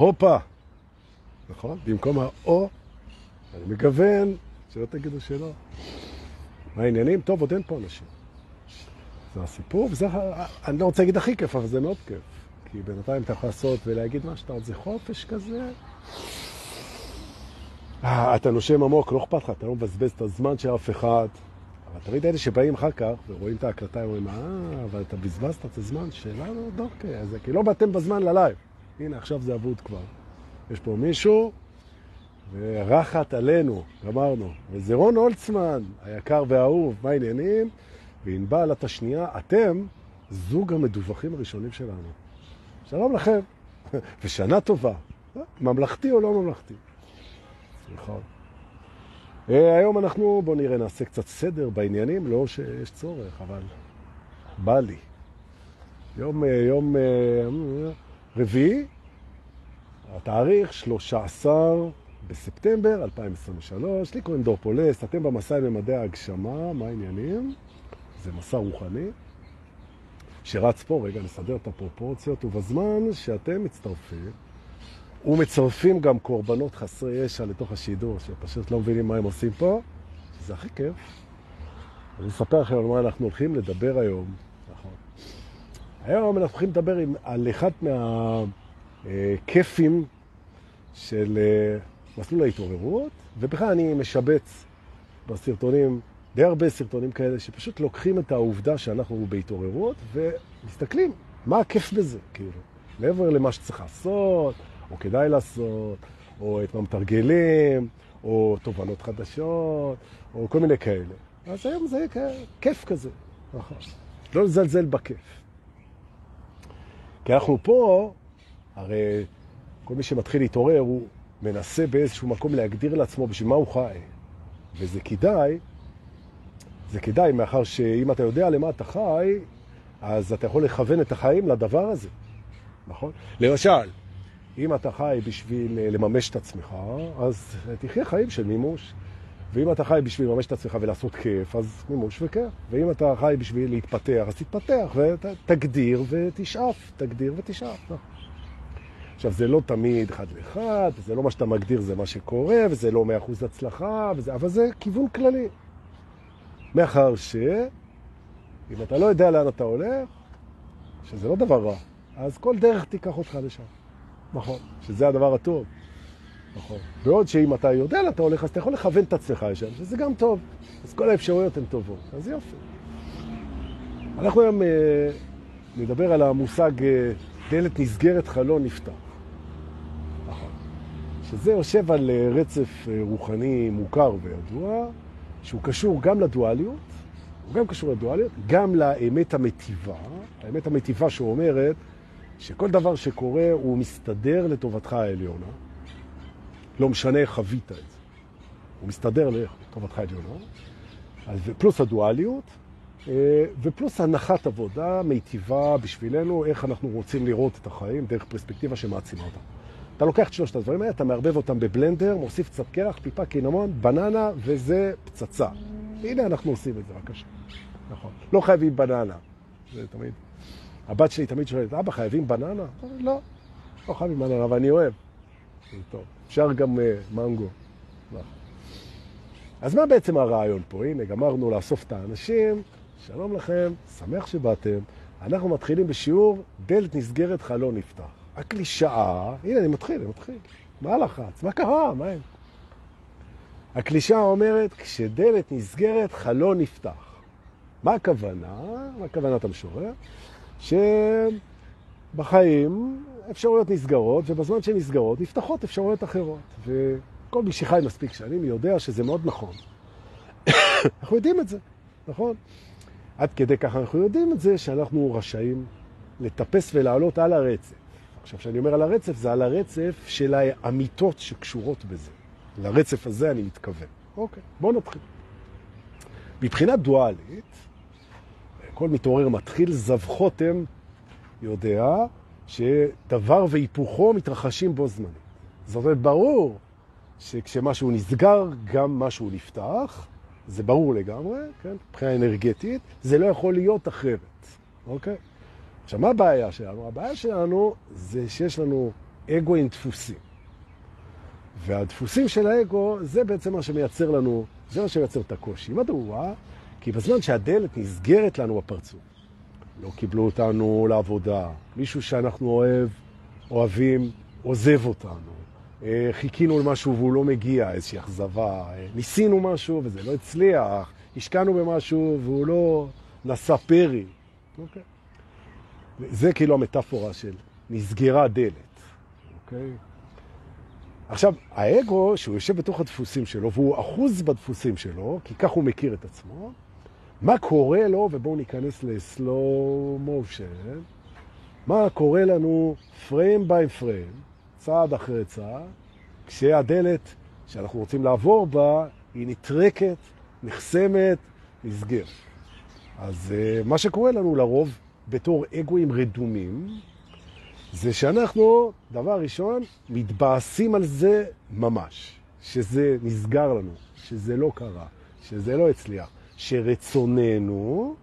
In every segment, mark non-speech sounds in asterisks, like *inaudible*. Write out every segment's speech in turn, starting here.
הופה, נכון? במקום האו, אני מגוון, שלא תגידו שלא. מה העניינים? טוב, עוד אין פה אנשים. זה הסיפור, וזה, אני לא רוצה להגיד הכי כיף, אבל זה מאוד כיף. כי בינתיים אתה יכול לעשות ולהגיד מה שאתה רוצה, חופש כזה. אה, אתה נושם עמוק, לא אכפת לך, אתה לא מבזבז את הזמן של אף אחד. אבל תמיד אלה שבאים אחר כך ורואים את ההקלטה, אומרים, אה, אבל אתה בזבזת את הזמן שלנו, דווקא, אז כי לא באתם בזמן ללייב. הנה, עכשיו זה אבוד כבר. יש פה מישהו, ורחת עלינו, גמרנו. וזה רון הולצמן, היקר והאהוב, מה העניינים? וענבל את השנייה, אתם זוג המדווחים הראשונים שלנו. שלום לכם, *laughs* ושנה טובה. ממלכתי או לא ממלכתי? נכון. היום אנחנו, בואו נראה, נעשה קצת סדר בעניינים, לא שיש צורך, אבל בא לי. יום, יום רביעי, התאריך 13 בספטמבר 2023, לי קוראים דור פולס, אתם במסע במדעי ההגשמה, מה העניינים? זה מסע רוחני שרץ פה, רגע, נסדר את הפרופורציות, ובזמן שאתם מצטרפים, ומצרפים גם קורבנות חסרי ישע לתוך השידור, שפשוט לא מבינים מה הם עושים פה, שזה הכי כיף. אני אספר לכם על מה אנחנו הולכים לדבר היום. היום אנחנו הולכים לדבר על אחד מהכיפים של מסלול ההתעוררות, ובכלל אני משבץ בסרטונים, די הרבה סרטונים כאלה, שפשוט לוקחים את העובדה שאנחנו בהתעוררות ומסתכלים, מה הכיף בזה, כאילו, מעבר למה שצריך לעשות, או כדאי לעשות, או את מה מתרגלים, או תובנות חדשות, או כל מיני כאלה. אז היום זה כיף כזה, נכון. לא לזלזל בכיף. כי אנחנו פה, הרי כל מי שמתחיל להתעורר, הוא מנסה באיזשהו מקום להגדיר לעצמו בשביל מה הוא חי. וזה כדאי, זה כדאי, מאחר שאם אתה יודע למה אתה חי, אז אתה יכול לכוון את החיים לדבר הזה, נכון? למשל, אם אתה חי בשביל לממש את עצמך, אז תחיה חיים של מימוש. ואם אתה חי בשביל לממש את עצמך ולעשות כיף, אז מימוש וכיף. ואם אתה חי בשביל להתפתח, אז תתפתח ותגדיר ותשאף, תגדיר ותשאף. עכשיו, זה לא תמיד אחד לאחד, זה לא מה שאתה מגדיר, זה מה שקורה, וזה לא מאה אחוז הצלחה, וזה, אבל זה כיוון כללי. מאחר ש... אם אתה לא יודע לאן אתה הולך, שזה לא דבר רע, אז כל דרך תיקח אותך לשם. נכון, שזה הדבר הטוב. נכון. בעוד שאם אתה יודע לאן אתה הולך, אז אתה יכול לכוון את עצמך לשם, שזה גם טוב. אז כל האפשרויות הן טובות. אז יופי. אנחנו היום אה, נדבר על המושג אה, דלת נסגרת, חלון נפתח. שזה יושב על אה, רצף רוחני מוכר וידוע, שהוא קשור גם לדואליות, הוא גם קשור לדואליות, גם לאמת המטיבה, האמת המטיבה שאומרת שכל דבר שקורה הוא מסתדר לטובתך העליונה, לא משנה חווית את זה, הוא מסתדר לטובתך העליונה, פלוס הדואליות, אה, ופלוס הנחת עבודה מיטיבה בשבילנו, איך אנחנו רוצים לראות את החיים דרך פרספקטיבה שמעצימה אותה. אתה לוקח את שלושת הדברים האלה, אתה מערבב אותם בבלנדר, מוסיף קצת קרח, טיפה קינמון, בננה, וזה פצצה. הנה אנחנו עושים את זה, בבקשה. נכון. לא חייבים בננה. זה תמיד... הבת שלי תמיד שואלת, אבא, חייבים בננה? לא, לא חייבים בננה, אבל אני אוהב. טוב. אפשר גם uh, מנגו. אז מה בעצם הרעיון פה? הנה, גמרנו לאסוף את האנשים. שלום לכם, שמח שבאתם. אנחנו מתחילים בשיעור דלת נסגרת, חלון נפתח. הקלישאה, הנה אני מתחיל, אני מתחיל. מה לחץ? מה קרה? מה אין? הקלישאה אומרת, כשדלת נסגרת, חלון נפתח. מה הכוונה? מה הכוונת המשורר? שבחיים אפשרויות נסגרות, ובזמן שהן נסגרות, נפתחות אפשרויות אחרות. וכל מי שחי מספיק שנים יודע שזה מאוד נכון. *coughs* אנחנו יודעים את זה, נכון? עד כדי כך אנחנו יודעים את זה שאנחנו רשאים לטפס ולעלות על הרצף. עכשיו, כשאני אומר על הרצף, זה על הרצף של האמיתות שקשורות בזה. לרצף הזה אני מתכוון. אוקיי, בואו נתחיל. מבחינה דואלית, כל מתעורר מתחיל, זב חותם יודע שדבר והיפוכו מתרחשים בו זמנית. זאת אומרת, ברור שכשמשהו נסגר, גם משהו נפתח, זה ברור לגמרי, כן? מבחינה אנרגטית, זה לא יכול להיות אחרת, אוקיי? עכשיו, מה הבעיה שלנו? הבעיה שלנו זה שיש לנו אגו עם דפוסים. והדפוסים של האגו, זה בעצם מה שמייצר לנו, זה מה שמייצר את הקושי. מדוע? כי בזמן שהדלת נסגרת לנו בפרצוף, לא קיבלו אותנו לעבודה, מישהו שאנחנו אוהב, אוהבים, עוזב אותנו, אה, חיכינו למשהו והוא לא מגיע, איזושהי אכזבה, אה, ניסינו משהו וזה לא הצליח, השקענו במשהו והוא לא נשא פרי. אוקיי? זה כאילו המטאפורה של נסגרה דלת. אוקיי? עכשיו, האגו, שהוא יושב בתוך הדפוסים שלו, והוא אחוז בדפוסים שלו, כי כך הוא מכיר את עצמו, מה קורה לו, ובואו ניכנס לסלו מושן, מה קורה לנו פריים ביי פריים, צעד אחרי צעד, כשהדלת שאנחנו רוצים לעבור בה, היא נטרקת, נחסמת, נסגרת. אז uh, מה שקורה לנו לרוב, בתור אגואים רדומים, זה שאנחנו, דבר ראשון, מתבאסים על זה ממש, שזה נסגר לנו, שזה לא קרה, שזה לא הצליח, שרצוננו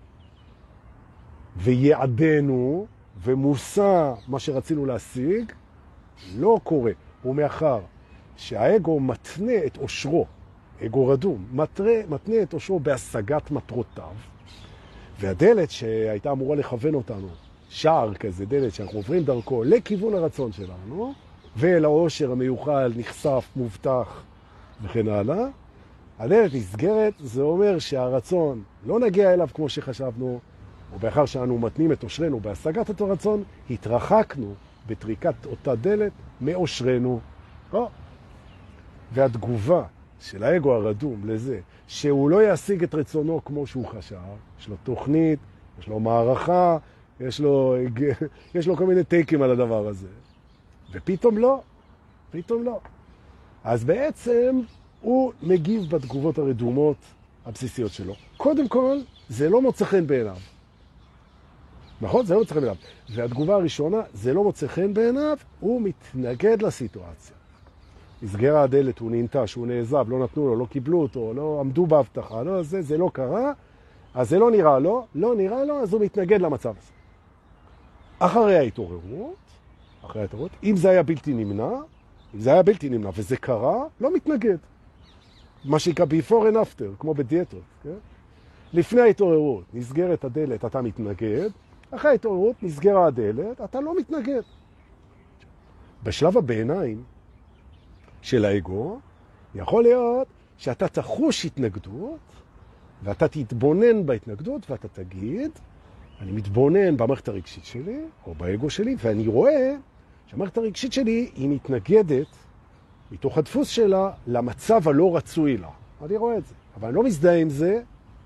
ויעדנו ומושא מה שרצינו להשיג לא קורה. ומאחר שהאגו מתנה את אושרו, אגו רדום, מתנה, מתנה את אושרו בהשגת מטרותיו, והדלת שהייתה אמורה לכוון אותנו, שער כזה, דלת שאנחנו עוברים דרכו לכיוון הרצון שלנו, ואל האושר המיוחל, נחשף, מובטח וכן הלאה, הדלת נסגרת, זה אומר שהרצון לא נגיע אליו כמו שחשבנו, ובאחר שאנו מתנים את אושרנו בהשגת אותו רצון, התרחקנו בטריקת אותה דלת מאושרנו. לא. והתגובה של האגו הרדום לזה, שהוא לא ישיג את רצונו כמו שהוא חשב, יש לו תוכנית, יש לו מערכה, יש לו, יש לו כל מיני טייקים על הדבר הזה. ופתאום לא, פתאום לא. אז בעצם הוא מגיב בתגובות הרדומות הבסיסיות שלו. קודם כל, זה לא מוצא חן בעיניו. נכון? זה לא מוצא חן בעיניו. והתגובה הראשונה, זה לא מוצא חן בעיניו, הוא מתנגד לסיטואציה. נסגרה הדלת, הוא נינטש, הוא נעזב, לא נתנו לו, לא קיבלו אותו, לא עמדו בהבטחה, לא זה, זה לא קרה, אז זה לא נראה לו, לא נראה לו, אז הוא מתנגד למצב הזה. אחרי ההתעוררות, אחרי ההתעוררות, אם זה היה בלתי נמנע, אם זה היה בלתי נמנע וזה קרה, לא מתנגד. מה שנקרא before and after, כמו בדיאטות, כן? לפני ההתעוררות נסגרת הדלת, אתה מתנגד, אחרי ההתעוררות נסגרה הדלת, אתה לא מתנגד. בשלב הביניים של האגו, יכול להיות שאתה תחוש התנגדות, ואתה תתבונן בהתנגדות, ואתה תגיד, אני מתבונן במערכת הרגשית שלי, או באגו שלי, ואני רואה שהמערכת הרגשית שלי היא מתנגדת מתוך הדפוס שלה למצב הלא רצוי לה. אני רואה את זה. אבל אני לא מזדהה עם זה,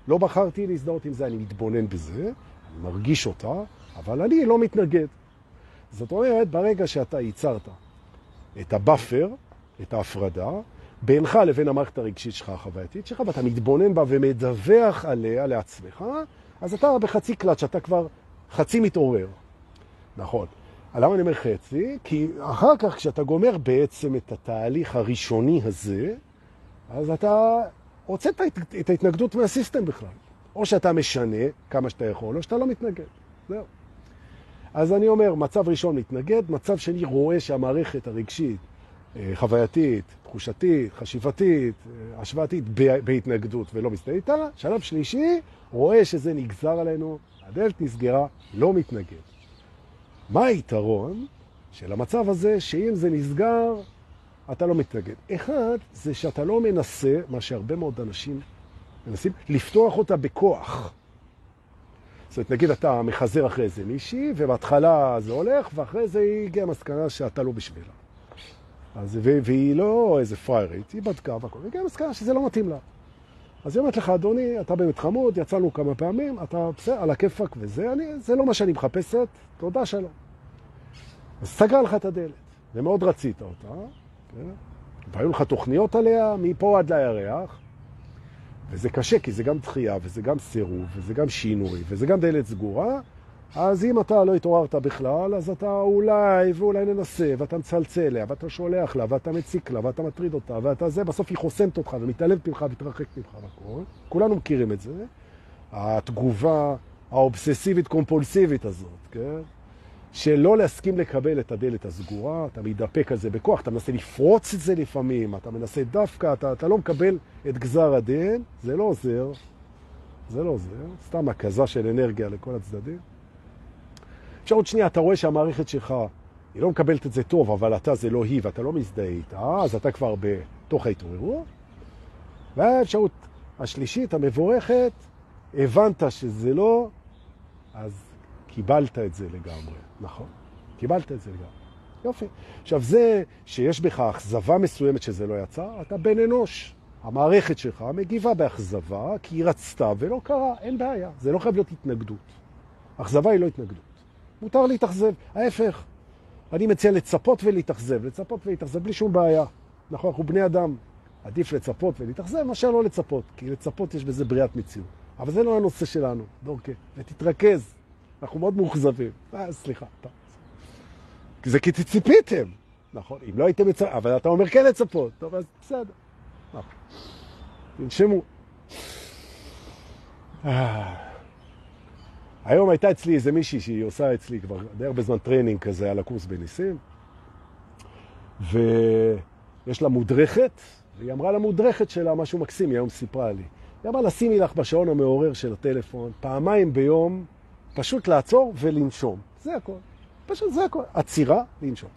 לא בחרתי להזדהות עם זה, אני מתבונן בזה, אני מרגיש אותה, אבל אני לא מתנגד. זאת אומרת, ברגע שאתה ייצרת את ה buffer, את ההפרדה, בינך לבין המערכת הרגשית שלך, החווייתית שלך, ואתה מתבונן בה ומדווח עליה לעצמך, אז אתה בחצי קלט, שאתה כבר חצי מתעורר. נכון. למה אני אומר חצי? כי אחר כך כשאתה גומר בעצם את התהליך הראשוני הזה, אז אתה רוצה את ההתנגדות מהסיסטם בכלל. או שאתה משנה כמה שאתה יכול, או שאתה לא מתנגד. זהו. אז אני אומר, מצב ראשון מתנגד, מצב שני רואה שהמערכת הרגשית, אה, חווייתית, תחושתית, חשיבתית, אה, השוואתית, בהתנגדות ולא מסתכל איתה. שלב שלישי, רואה שזה נגזר עלינו, הדלת נסגרה, לא מתנגד. מה היתרון של המצב הזה, שאם זה נסגר, אתה לא מתנגד? אחד, זה שאתה לא מנסה, מה שהרבה מאוד אנשים מנסים, לפתוח אותה בכוח. זאת אומרת, נגיד אתה מחזר אחרי זה מישהי, ובהתחלה זה הולך, ואחרי זה היא הגיעה מסקנה שאתה לא בשבילה. אז, והיא לא איזה פריירית, היא בדקה והכל, והיא הגיעה מסקנה שזה לא מתאים לה. אז היא אומרת לך, אדוני, אתה באמת חמוד, יצאנו כמה פעמים, אתה בסדר, על הכיפק וזה, אני, זה לא מה שאני מחפשת, תודה שלום. סגר לך את הדלת, ומאוד רצית אותה, כן? והיו לך תוכניות עליה מפה עד לירח, וזה קשה, כי זה גם דחייה, וזה גם סירוב, וזה גם שינוי, וזה גם דלת סגורה, אז אם אתה לא התעוררת בכלל, אז אתה אולי, ואולי ננסה, ואתה מצלצל אליה, ואתה שולח לה, ואתה מציק לה, ואתה מטריד אותה, ואתה זה, בסוף היא חוסמת אותך, ומתעלמת ממך, ומתרחקת ממך והכל. כולנו מכירים את זה. התגובה האובססיבית-קומפולסיבית הזאת, כן? שלא להסכים לקבל את הדלת הסגורה, אתה מתדפק על זה בכוח, אתה מנסה לפרוץ את זה לפעמים, אתה מנסה דווקא, אתה, אתה לא מקבל את גזר הדין, זה לא עוזר, זה לא עוזר, סתם הקזה של אנרגיה לכל הצדדים. עכשיו עוד שנייה, אתה רואה שהמערכת שלך, היא לא מקבלת את זה טוב, אבל אתה זה לא היא ואתה לא מזדהה איתה, אז אתה כבר בתוך ההתעוררות. והאפשרות השלישית, המבורכת, הבנת שזה לא, אז קיבלת את זה לגמרי, נכון? קיבלת את זה לגמרי. יופי. עכשיו, זה שיש בך אכזבה מסוימת שזה לא יצא, אתה בן אנוש. המערכת שלך מגיבה באכזבה כי היא רצתה ולא קרה, אין בעיה. זה לא חייב להיות התנגדות. אכזבה היא לא התנגדות. מותר להתאכזב, ההפך. אני מציע לצפות ולהתאכזב, לצפות ולהתאכזב בלי שום בעיה. נכון, אנחנו בני אדם. עדיף לצפות ולהתאכזב מאשר לא לצפות, כי לצפות יש בזה בריאת מציאות. אבל זה לא הנושא שלנו, דורקה. ותתרכז. אנחנו מאוד מאוכזבים. אה, סליחה. זה כי ציפיתם. נכון, אם לא הייתם מצפים, אבל אתה אומר כן לצפות. טוב, אז בסדר. נכון. תנשמו. אה. היום הייתה אצלי איזה מישהי שהיא עושה אצלי כבר די הרבה זמן training כזה על הקורס בניסים, ויש לה מודרכת, והיא אמרה למודרכת שלה משהו מקסים, היא היום סיפרה לי. היא אמרה לה, שימי לך בשעון המעורר של הטלפון, פעמיים ביום, פשוט לעצור ולנשום. זה הכל. פשוט זה הכל. עצירה, לנשום.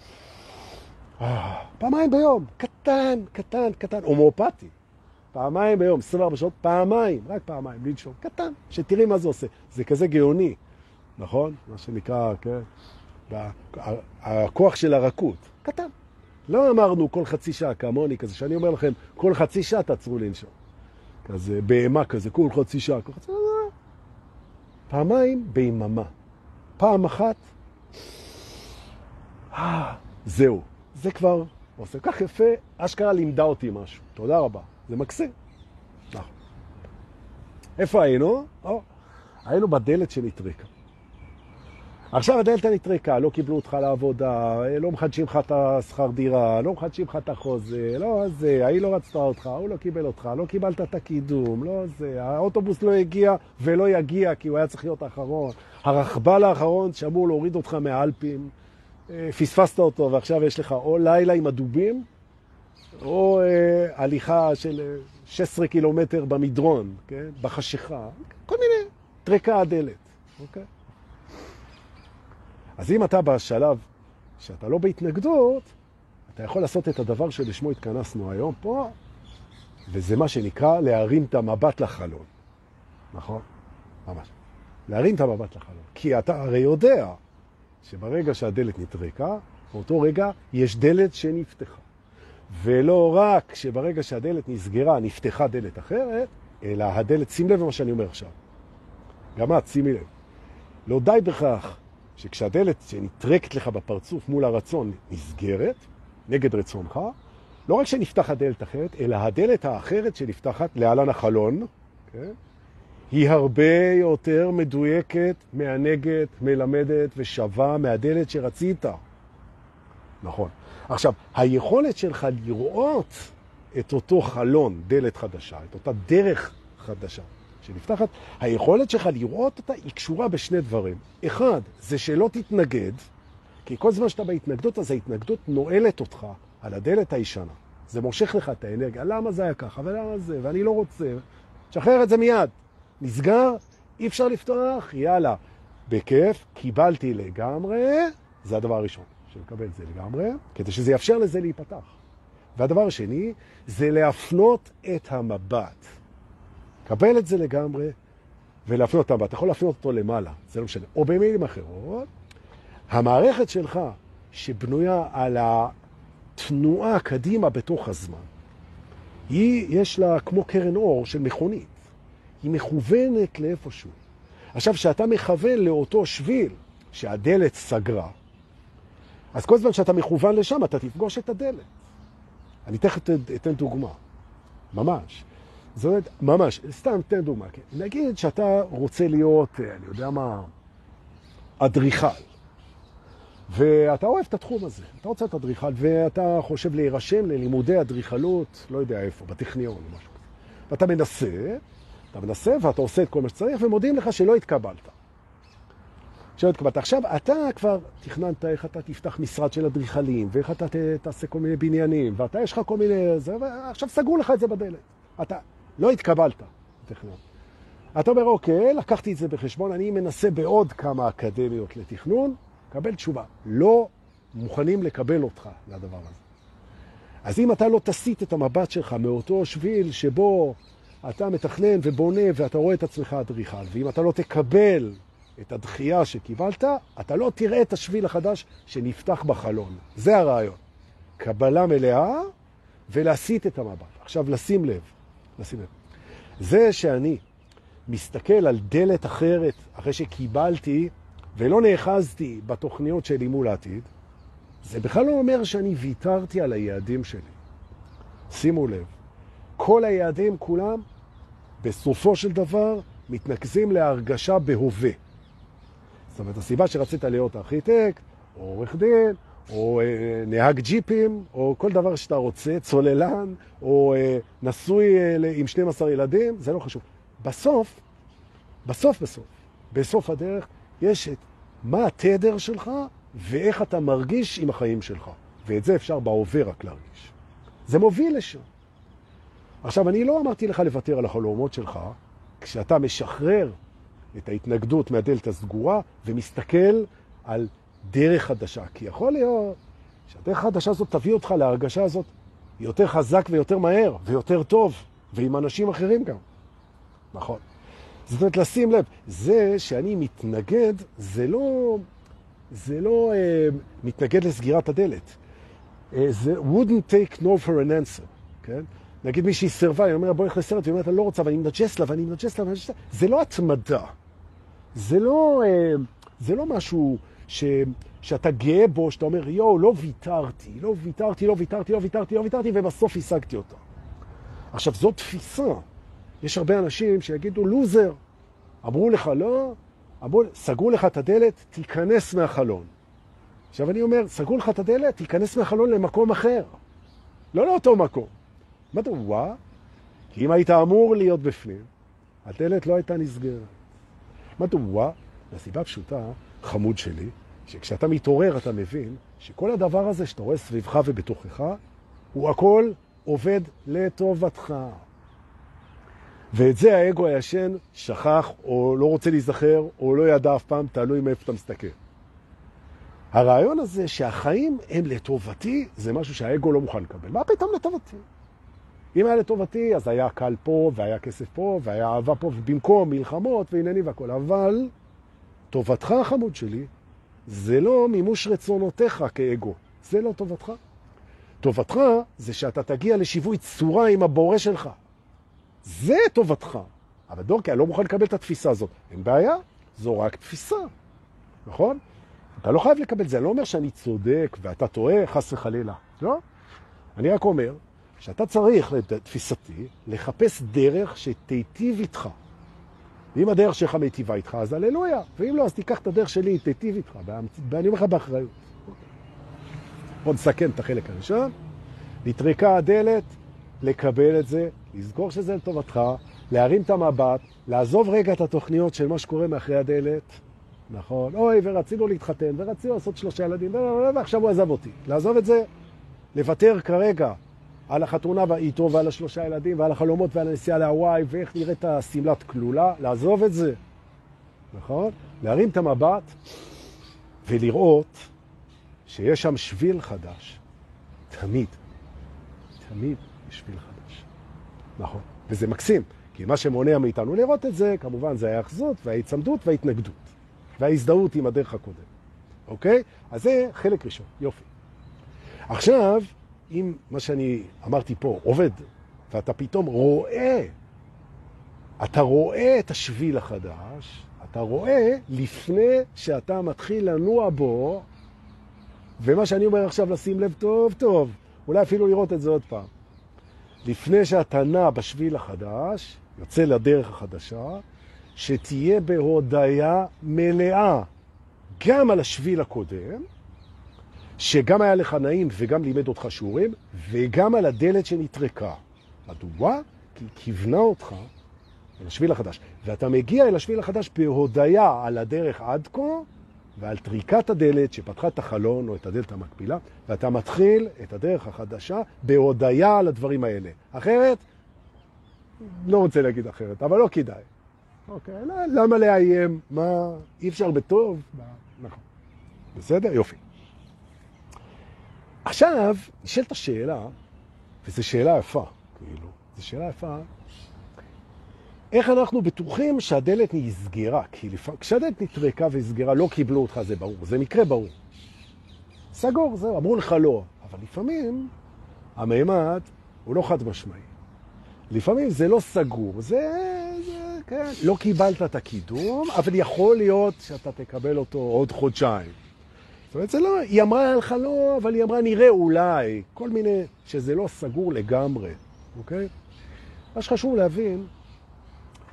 אה, פעמיים ביום, קטן, קטן, קטן, הומואפתי. פעמיים ביום, 24 שעות, פעמיים, רק פעמיים, לנשום, קטן, שתראי מה זה עושה. זה כזה גאוני, נכון? מה שנקרא, כן? הכוח של הרכות, קטן. לא אמרנו כל חצי שעה כמוני כזה, שאני אומר לכם, כל חצי שעה תעצרו לנשום. כזה בהמה כזה, כל חצי שעה, כל חצי שעה. פעמיים ביממה. פעם אחת, אה, זהו. זה כבר עושה כך יפה, אשכרה לימדה אותי משהו. תודה רבה. זה מקסים. נכון. איפה היינו? היינו בדלת של איטריקה. עכשיו הדלת הנטרקה, לא קיבלו אותך לעבודה, לא מחדשים לך את השכר דירה, לא מחדשים לך את החוזה, לא זה, ההיא לא רצתה אותך, הוא לא קיבל אותך, לא קיבלת את הקידום, לא זה, האוטובוס לא הגיע ולא יגיע כי הוא היה צריך להיות האחרון. הרכבל האחרון שאמור להוריד אותך מהאלפים, אה, פספסת אותו ועכשיו יש לך או לילה עם הדובים, או אה, הליכה של 16 קילומטר במדרון, כן? בחשיכה, כל מיני, טרקה הדלת, אוקיי? אז אם אתה בשלב שאתה לא בהתנגדות, אתה יכול לעשות את הדבר שלשמו התכנסנו היום פה, וזה מה שנקרא להרים את המבט לחלון. נכון? ממש. להרים את המבט לחלון. כי אתה הרי יודע שברגע שהדלת נטרקה, באותו רגע יש דלת שנפתחה. ולא רק שברגע שהדלת נסגרה, נפתחה דלת אחרת, אלא הדלת, שים לב למה שאני אומר עכשיו. גם את, שימי לב. לא די בכך שכשהדלת שנטרקת לך בפרצוף מול הרצון נסגרת, נגד רצונך, לא רק שנפתחת דלת אחרת, אלא הדלת האחרת שנפתחת להלן החלון, כן? היא הרבה יותר מדויקת, מענגת, מלמדת ושווה מהדלת שרצית. נכון. עכשיו, היכולת שלך לראות את אותו חלון, דלת חדשה, את אותה דרך חדשה, שנפתחת, היכולת שלך לראות אותה היא קשורה בשני דברים. אחד, זה שלא תתנגד, כי כל זמן שאתה בהתנגדות, אז ההתנגדות נועלת אותך על הדלת הישנה. זה מושך לך את האנרגיה. למה זה היה ככה, ולמה זה, ואני לא רוצה. תשחרר את זה מיד. נסגר, אי אפשר לפתוח, יאללה. בכיף, קיבלתי לגמרי, זה הדבר הראשון, שנקבל את זה לגמרי, כדי שזה יאפשר לזה להיפתח. והדבר השני, זה להפנות את המבט. קבל את זה לגמרי ולהפנות אותם, ואתה יכול להפנות אותו למעלה, זה לא משנה. או במילים אחרות, המערכת שלך שבנויה על התנועה קדימה בתוך הזמן, היא, יש לה כמו קרן אור של מכונית. היא מכוונת לאיפשהו. עכשיו, כשאתה מכוון לאותו שביל שהדלת סגרה, אז כל זמן שאתה מכוון לשם, אתה תפגוש את הדלת. אני תכף אתן דוגמה. ממש. זאת אומרת, ממש, סתם תן דוגמה. כן? נגיד שאתה רוצה להיות, אה, אני יודע מה, אדריכל, ואתה אוהב את התחום הזה, אתה רוצה את אדריכל, ואתה חושב להירשם ללימודי אדריכלות, לא יודע איפה, בטכניון או משהו כזה. ואתה מנסה, אתה מנסה ואתה עושה את כל מה שצריך, ומודיעים לך שלא התקבלת. שלא התקבלת. עכשיו, אתה כבר תכננת איך אתה תפתח משרד של אדריכלים, ואיך אתה תעשה כל מיני בניינים, ואתה יש לך כל מיני... זה, ועכשיו סגרו לך את זה בדלת. אתה לא התקבלת לטכניון. אתה אומר, אוקיי, לקחתי את זה בחשבון, אני מנסה בעוד כמה אקדמיות לתכנון, קבל תשובה. לא מוכנים לקבל אותך לדבר הזה. אז אם אתה לא תסיט את המבט שלך מאותו שביל שבו אתה מתכנן ובונה ואתה רואה את עצמך אדריכל, ואם אתה לא תקבל את הדחייה שקיבלת, אתה לא תראה את השביל החדש שנפתח בחלון. זה הרעיון. קבלה מלאה ולהסיט את המבט. עכשיו, לשים לב, לשים לב. זה שאני מסתכל על דלת אחרת אחרי שקיבלתי ולא נאחזתי בתוכניות שלי מול העתיד, זה בכלל לא אומר שאני ויתרתי על היעדים שלי. שימו לב, כל היעדים כולם בסופו של דבר מתנקזים להרגשה בהווה. זאת אומרת, הסיבה שרצית להיות ארכיטקט, או עורך דין, או אה, נהג ג'יפים, או כל דבר שאתה רוצה, צוללן, או אה, נשוי אה, עם 12 ילדים, זה לא חשוב. בסוף, בסוף בסוף, בסוף הדרך, יש את מה התדר שלך ואיך אתה מרגיש עם החיים שלך. ואת זה אפשר בהווה רק להרגיש. זה מוביל לשם. עכשיו, אני לא אמרתי לך לוותר על החלומות שלך, כשאתה משחרר את ההתנגדות מהדלת הסגורה ומסתכל על דרך חדשה. כי יכול להיות שהדרך החדשה הזאת תביא אותך להרגשה הזאת יותר חזק ויותר מהר ויותר טוב, ועם אנשים אחרים גם. נכון. זאת אומרת, לשים לב, זה שאני מתנגד, זה לא, זה לא אה, מתנגד לסגירת הדלת. אה, זה wouldn't take no for an answer, כן? נגיד מישהי סרבה, היא אומרת, בוא נלך לסרט, והיא אומרת, אני לא רוצה, ואני מנג'ס לה, ואני מנג'ס לה, ואני מנג'ס לה. זה לא התמדה. זה לא, אה, זה לא משהו ש, שאתה גאה בו, שאתה אומר, יואו, לא ויתרתי, לא ויתרתי, לא ויתרתי, לא ויתרתי, לא ויתרתי, ובסוף השגתי אותה. עכשיו, זו תפיסה. יש הרבה אנשים שיגידו, לוזר. אמרו לך לא, אמרו, סגרו לך את הדלת, תיכנס מהחלון. עכשיו אני אומר, סגרו לך את הדלת, תיכנס מהחלון למקום אחר. לא לאותו מקום. מה אתה וואה? כי אם היית אמור להיות בפנים, הדלת לא הייתה נסגרת. מה אתה וואה? מהסיבה פשוטה, חמוד שלי, שכשאתה מתעורר אתה מבין שכל הדבר הזה שאתה רואה סביבך ובתוכך, הוא הכל עובד לטובתך. ואת זה האגו הישן שכח, או לא רוצה להיזכר, או לא ידע אף פעם, תלוי מאיפה אתה מסתכל. הרעיון הזה שהחיים הם לטובתי, זה משהו שהאגו לא מוכן לקבל. מה פתאום לטובתי? אם היה לטובתי, אז היה קל פה, והיה כסף פה, והיה אהבה פה, ובמקום מלחמות ועניינים והכל. אבל טובתך, החמוד שלי, זה לא מימוש רצונותיך כאגו. זה לא טובתך. טובתך זה שאתה תגיע לשיווי צורה עם הבורא שלך. זה טובתך. אבל דורקי, אני לא מוכן לקבל את התפיסה הזאת. אין בעיה, זו רק תפיסה, נכון? אתה לא חייב לקבל את זה. אני לא אומר שאני צודק ואתה טועה, חס וחלילה. לא. אני רק אומר שאתה צריך, לתפיסתי, לחפש דרך שתיטיב איתך. ואם הדרך שלך מיטיבה איתך, אז הללויה. ואם לא, אז תיקח את הדרך שלי, תיטיב איתך. ואני אומר לך באחריות. בוא נסכן את החלק הראשון. נטרקה הדלת, לקבל את זה, לזכור שזה לטובתך, להרים את המבט, לעזוב רגע את התוכניות של מה שקורה מאחרי הדלת, נכון? אוי, ורצינו להתחתן, ורצינו לעשות שלושה ילדים, ועכשיו הוא עזב אותי. לעזוב את זה, לוותר כרגע על החתונה איתו ועל השלושה ילדים ועל החלומות ועל הנסיעה להוואי ואיך נראית הסמלת כלולה, לעזוב את זה, נכון? להרים את המבט ולראות שיש שם שביל חדש, תמיד, תמיד יש שביל חדש, נכון? וזה מקסים, כי מה שמונע מאיתנו לראות את זה, כמובן, זה ההאחזות וההצמדות וההתנגדות וההזדהות עם הדרך הקודם, אוקיי? אז זה חלק ראשון, יופי. עכשיו, אם מה שאני אמרתי פה עובד, ואתה פתאום רואה, אתה רואה את השביל החדש, אתה רואה לפני שאתה מתחיל לנוע בו, ומה שאני אומר עכשיו לשים לב טוב טוב, אולי אפילו לראות את זה עוד פעם. לפני שאתה נע בשביל החדש, יוצא לדרך החדשה, שתהיה בהודעה מלאה גם על השביל הקודם, שגם היה לך נעים וגם לימד אותך שיעורים, וגם על הדלת שנטרקה. מדוע? כי כיוונה אותך אל השביל החדש. ואתה מגיע אל השביל החדש בהודעה על הדרך עד כה, ועל טריקת הדלת שפתחה את החלון או את הדלת המקבילה, ואתה מתחיל את הדרך החדשה בהודיה על הדברים האלה. אחרת, לא רוצה להגיד אחרת, אבל לא כדאי. אוקיי, למה לאיים? מה, אי אפשר בטוב? נכון. בסדר? יופי. עכשיו, נשאלת השאלה, וזו שאלה יפה, כאילו, זו שאלה יפה, איך אנחנו בטוחים שהדלת נסגרה? כי לפ... כשהדלת נטרקה ונסגרה, לא קיבלו אותך, זה ברור, זה מקרה ברור. סגור, זהו, אמרו לך לא. אבל לפעמים המימד הוא לא חד משמעי. לפעמים זה לא סגור, זה, זה כן, לא קיבלת את הקידום, אבל יכול להיות שאתה תקבל אותו עוד חודשיים. זאת אומרת, זה לא, היא אמרה לך לא, אבל היא אמרה נראה אולי, כל מיני, שזה לא סגור לגמרי, אוקיי? מה שחשוב להבין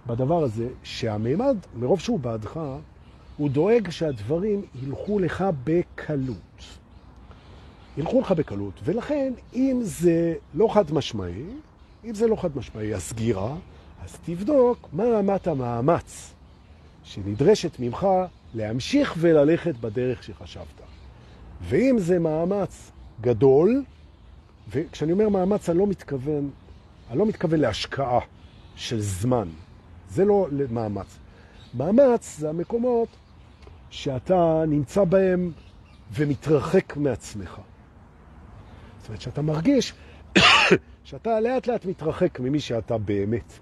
בדבר הזה, שהמימד, מרוב שהוא בעדך, הוא דואג שהדברים ילכו לך בקלות. ילכו לך בקלות, ולכן אם זה לא חד משמעי, אם זה לא חד משמעי, הסגירה, אז תבדוק מה רמת המאמץ שנדרשת ממך להמשיך וללכת בדרך שחשבת. ואם זה מאמץ גדול, וכשאני אומר מאמץ אני לא מתכוון, אני לא מתכוון להשקעה של זמן, זה לא מאמץ. מאמץ זה המקומות שאתה נמצא בהם ומתרחק מעצמך. זאת אומרת שאתה מרגיש *coughs* שאתה לאט לאט מתרחק ממי שאתה באמת.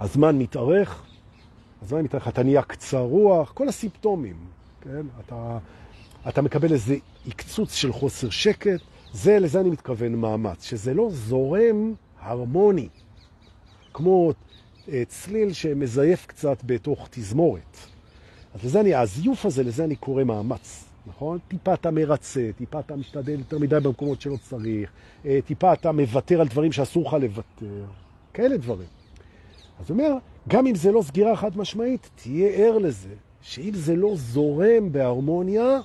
הזמן מתארך, הזמן מתארך, אתה נהיה קצר רוח, כל הסימפטומים, כן? אתה, אתה מקבל איזה עקצוץ של חוסר שקט, זה, לזה אני מתכוון מאמץ, שזה לא זורם הרמוני, כמו אה, צליל שמזייף קצת בתוך תזמורת. אז לזה אני, הזיוף הזה, לזה אני קורא מאמץ. נכון? טיפה אתה מרצה, טיפה אתה משתדל יותר מדי במקומות שלא צריך, אה, טיפה אתה מוותר על דברים שאסור לך לוותר, כאלה דברים. אז הוא אומר, גם אם זה לא סגירה חד משמעית, תהיה ער לזה, שאם זה לא זורם בהרמוניה,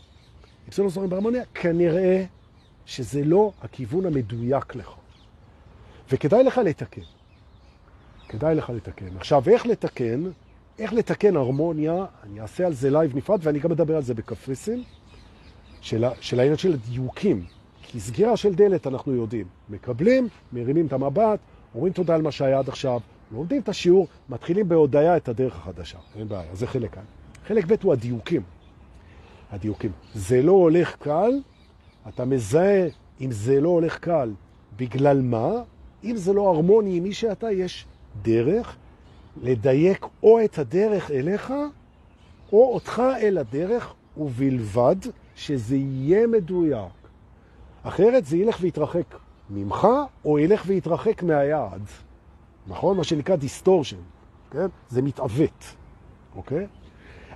לא זורם בהרמוניה, כנראה שזה לא הכיוון המדויק לך. וכדאי לך לתקן. כדאי לך לתקן. עכשיו, איך לתקן? איך לתקן הרמוניה? אני אעשה על זה לייב נפרד, ואני גם אדבר על זה בקפריסין. של, של העניין של הדיוקים. כי סגירה של דלת אנחנו יודעים. מקבלים, מרימים את המבט, אומרים תודה על מה שהיה עד עכשיו, לומדים את השיעור, מתחילים בהודעה את הדרך החדשה. אין בעיה, זה חלק כאן. חלק ב' הוא הדיוקים. הדיוקים. זה לא הולך קל, אתה מזהה אם זה לא הולך קל, בגלל מה? אם זה לא הרמוני עם מי שאתה, יש דרך לדייק או את הדרך אליך, או אותך אל הדרך, ובלבד שזה יהיה מדויק. אחרת זה ילך ויתרחק ממך, או ילך ויתרחק מהיעד. נכון? מה שנקרא distortion, כן? זה מתעוות, אוקיי?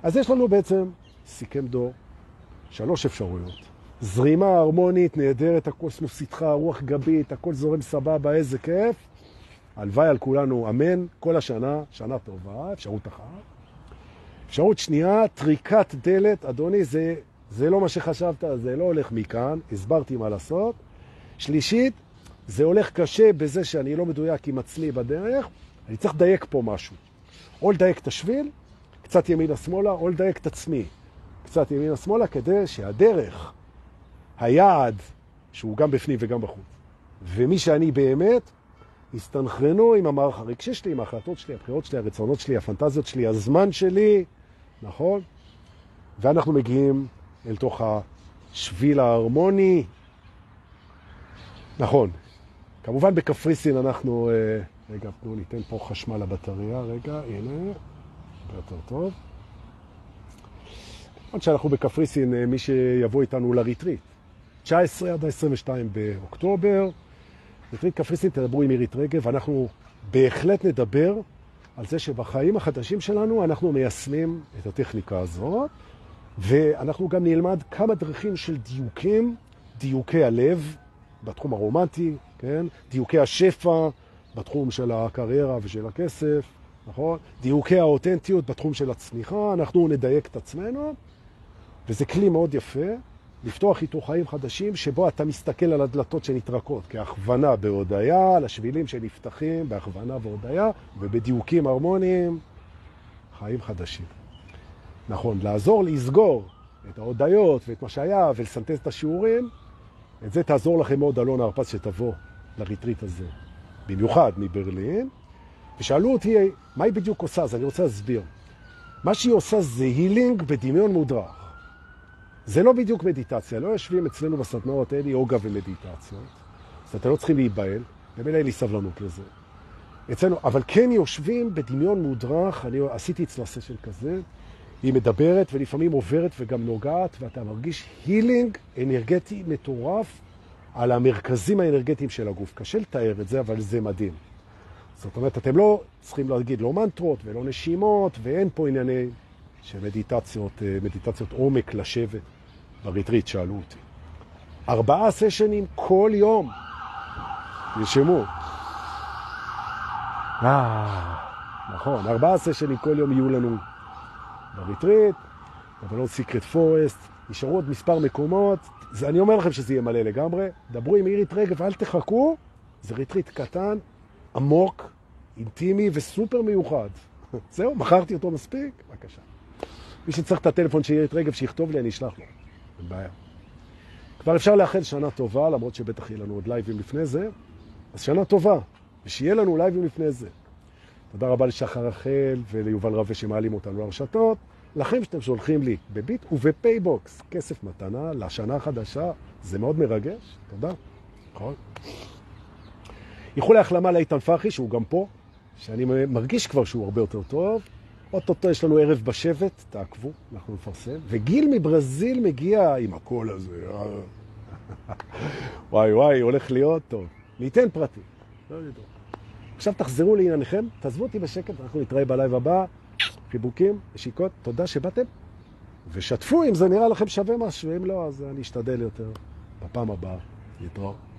אז יש לנו בעצם, סיכם דור, שלוש אפשרויות. זרימה הרמונית, נהדרת, הקוסמוס איתך, רוח גבית, הכל זורם סבבה, איזה כיף. הלוואי על כולנו, אמן, כל השנה, שנה טובה, אפשרות אחת. אפשרות שנייה, טריקת דלת, אדוני, זה זה לא מה שחשבת, זה לא הולך מכאן, הסברתי מה לעשות. שלישית, זה הולך קשה בזה שאני לא מדויק עם עצמי בדרך, אני צריך לדייק פה משהו. או לדייק את השביל, קצת ימינה-שמאלה, או לדייק את עצמי, קצת ימינה-שמאלה, כדי שהדרך, היעד, שהוא גם בפנים וגם בחוץ, ומי שאני באמת, הסתנכרנו עם המערך הרגשי שלי, עם ההחלטות שלי, הבחירות שלי, הרצונות שלי, הפנטזיות שלי, הזמן שלי, נכון? ואנחנו מגיעים אל תוך השביל ההרמוני. נכון. כמובן בקפריסין אנחנו... אה, רגע, תנו ניתן פה חשמל לבטריה, רגע, הנה, יותר טוב. עוד שאנחנו בקפריסין, אה, מי שיבוא איתנו לריטריט. 19 עד 22 באוקטובר. ריטריט קפריסין, תדברו עם עירית רגב, אנחנו בהחלט נדבר על זה שבחיים החדשים שלנו אנחנו מיישמים את הטכניקה הזאת. ואנחנו גם נלמד כמה דרכים של דיוקים, דיוקי הלב בתחום הרומנטי, כן? דיוקי השפע בתחום של הקריירה ושל הכסף, נכון? דיוקי האותנטיות בתחום של הצמיחה, אנחנו נדייק את עצמנו, וזה כלי מאוד יפה לפתוח איתו חיים חדשים שבו אתה מסתכל על הדלתות שנתרקות כהכוונה בהודעה, על השבילים שנפתחים בהכוונה והודעה, ובדיוקים הרמוניים, חיים חדשים. נכון, לעזור לסגור את ההודיות ואת מה שהיה, ולסנטז את השיעורים, את זה תעזור לכם מאוד אלון הרפז שתבוא לריטריט הזה, במיוחד מברלין. ושאלו אותי, מה היא בדיוק עושה? אז אני רוצה להסביר. מה שהיא עושה זה הילינג בדמיון מודרך. זה לא בדיוק מדיטציה, לא יושבים אצלנו בסדנאות האלה יוגה ומדיטציות, אז אתם לא צריכים להיבהל, במילא אין לי סבלנות לזה. אצלנו, אבל כן יושבים בדמיון מודרך, אני עשיתי אצלה סשן כזה, היא מדברת ולפעמים עוברת וגם נוגעת, ואתה מרגיש הילינג אנרגטי מטורף על המרכזים האנרגטיים של הגוף. קשה לתאר את זה, אבל זה מדהים. זאת אומרת, אתם לא צריכים להגיד לא מנטרות ולא נשימות, ואין פה ענייני של מדיטציות, אה, מדיטציות עומק לשבת בריטריט, שאלו אותי. ארבעה סשנים כל יום. נשמו. אה, נכון, ארבעה סשנים כל יום יהיו לנו בריטריט, אבל לא Secret Forest, נשארו עוד מספר מקומות, זה, אני אומר לכם שזה יהיה מלא לגמרי, דברו עם אירית רגב, אל תחכו, זה ריטריט קטן, עמוק, אינטימי וסופר מיוחד. *laughs* זהו, מכרתי אותו מספיק? בבקשה. מי שצריך את הטלפון של אירית רגב, שיכתוב לי, אני אשלח לו. אין בעיה. כבר אפשר לאחל שנה טובה, למרות שבטח יהיה לנו עוד לייבים לפני זה, אז שנה טובה, ושיהיה לנו לייבים לפני זה. תודה רבה לשחר רחל וליובל רווה שמעלים אותנו לרשתות. לכם שאתם שולחים לי בביט ובפייבוקס כסף מתנה לשנה החדשה, זה מאוד מרגש, תודה. נכון. איחולי החלמה לאיתן פחי, שהוא גם פה, שאני מרגיש כבר שהוא הרבה יותר טוב. אוטוטו יש לנו ערב בשבט, תעקבו, אנחנו נפרסם. וגיל מברזיל מגיע עם הקול הזה. *laughs* וואי וואי, הולך להיות טוב. ניתן פרטים. לא. עכשיו תחזרו לענייניכם, תעזבו אותי בשקט, אנחנו נתראה בלייב הבא. חיבוקים, נשיקות, תודה שבאתם. ושתפו אם זה נראה לכם שווה משהו, אם לא, אז אני אשתדל יותר בפעם הבאה. להתראות.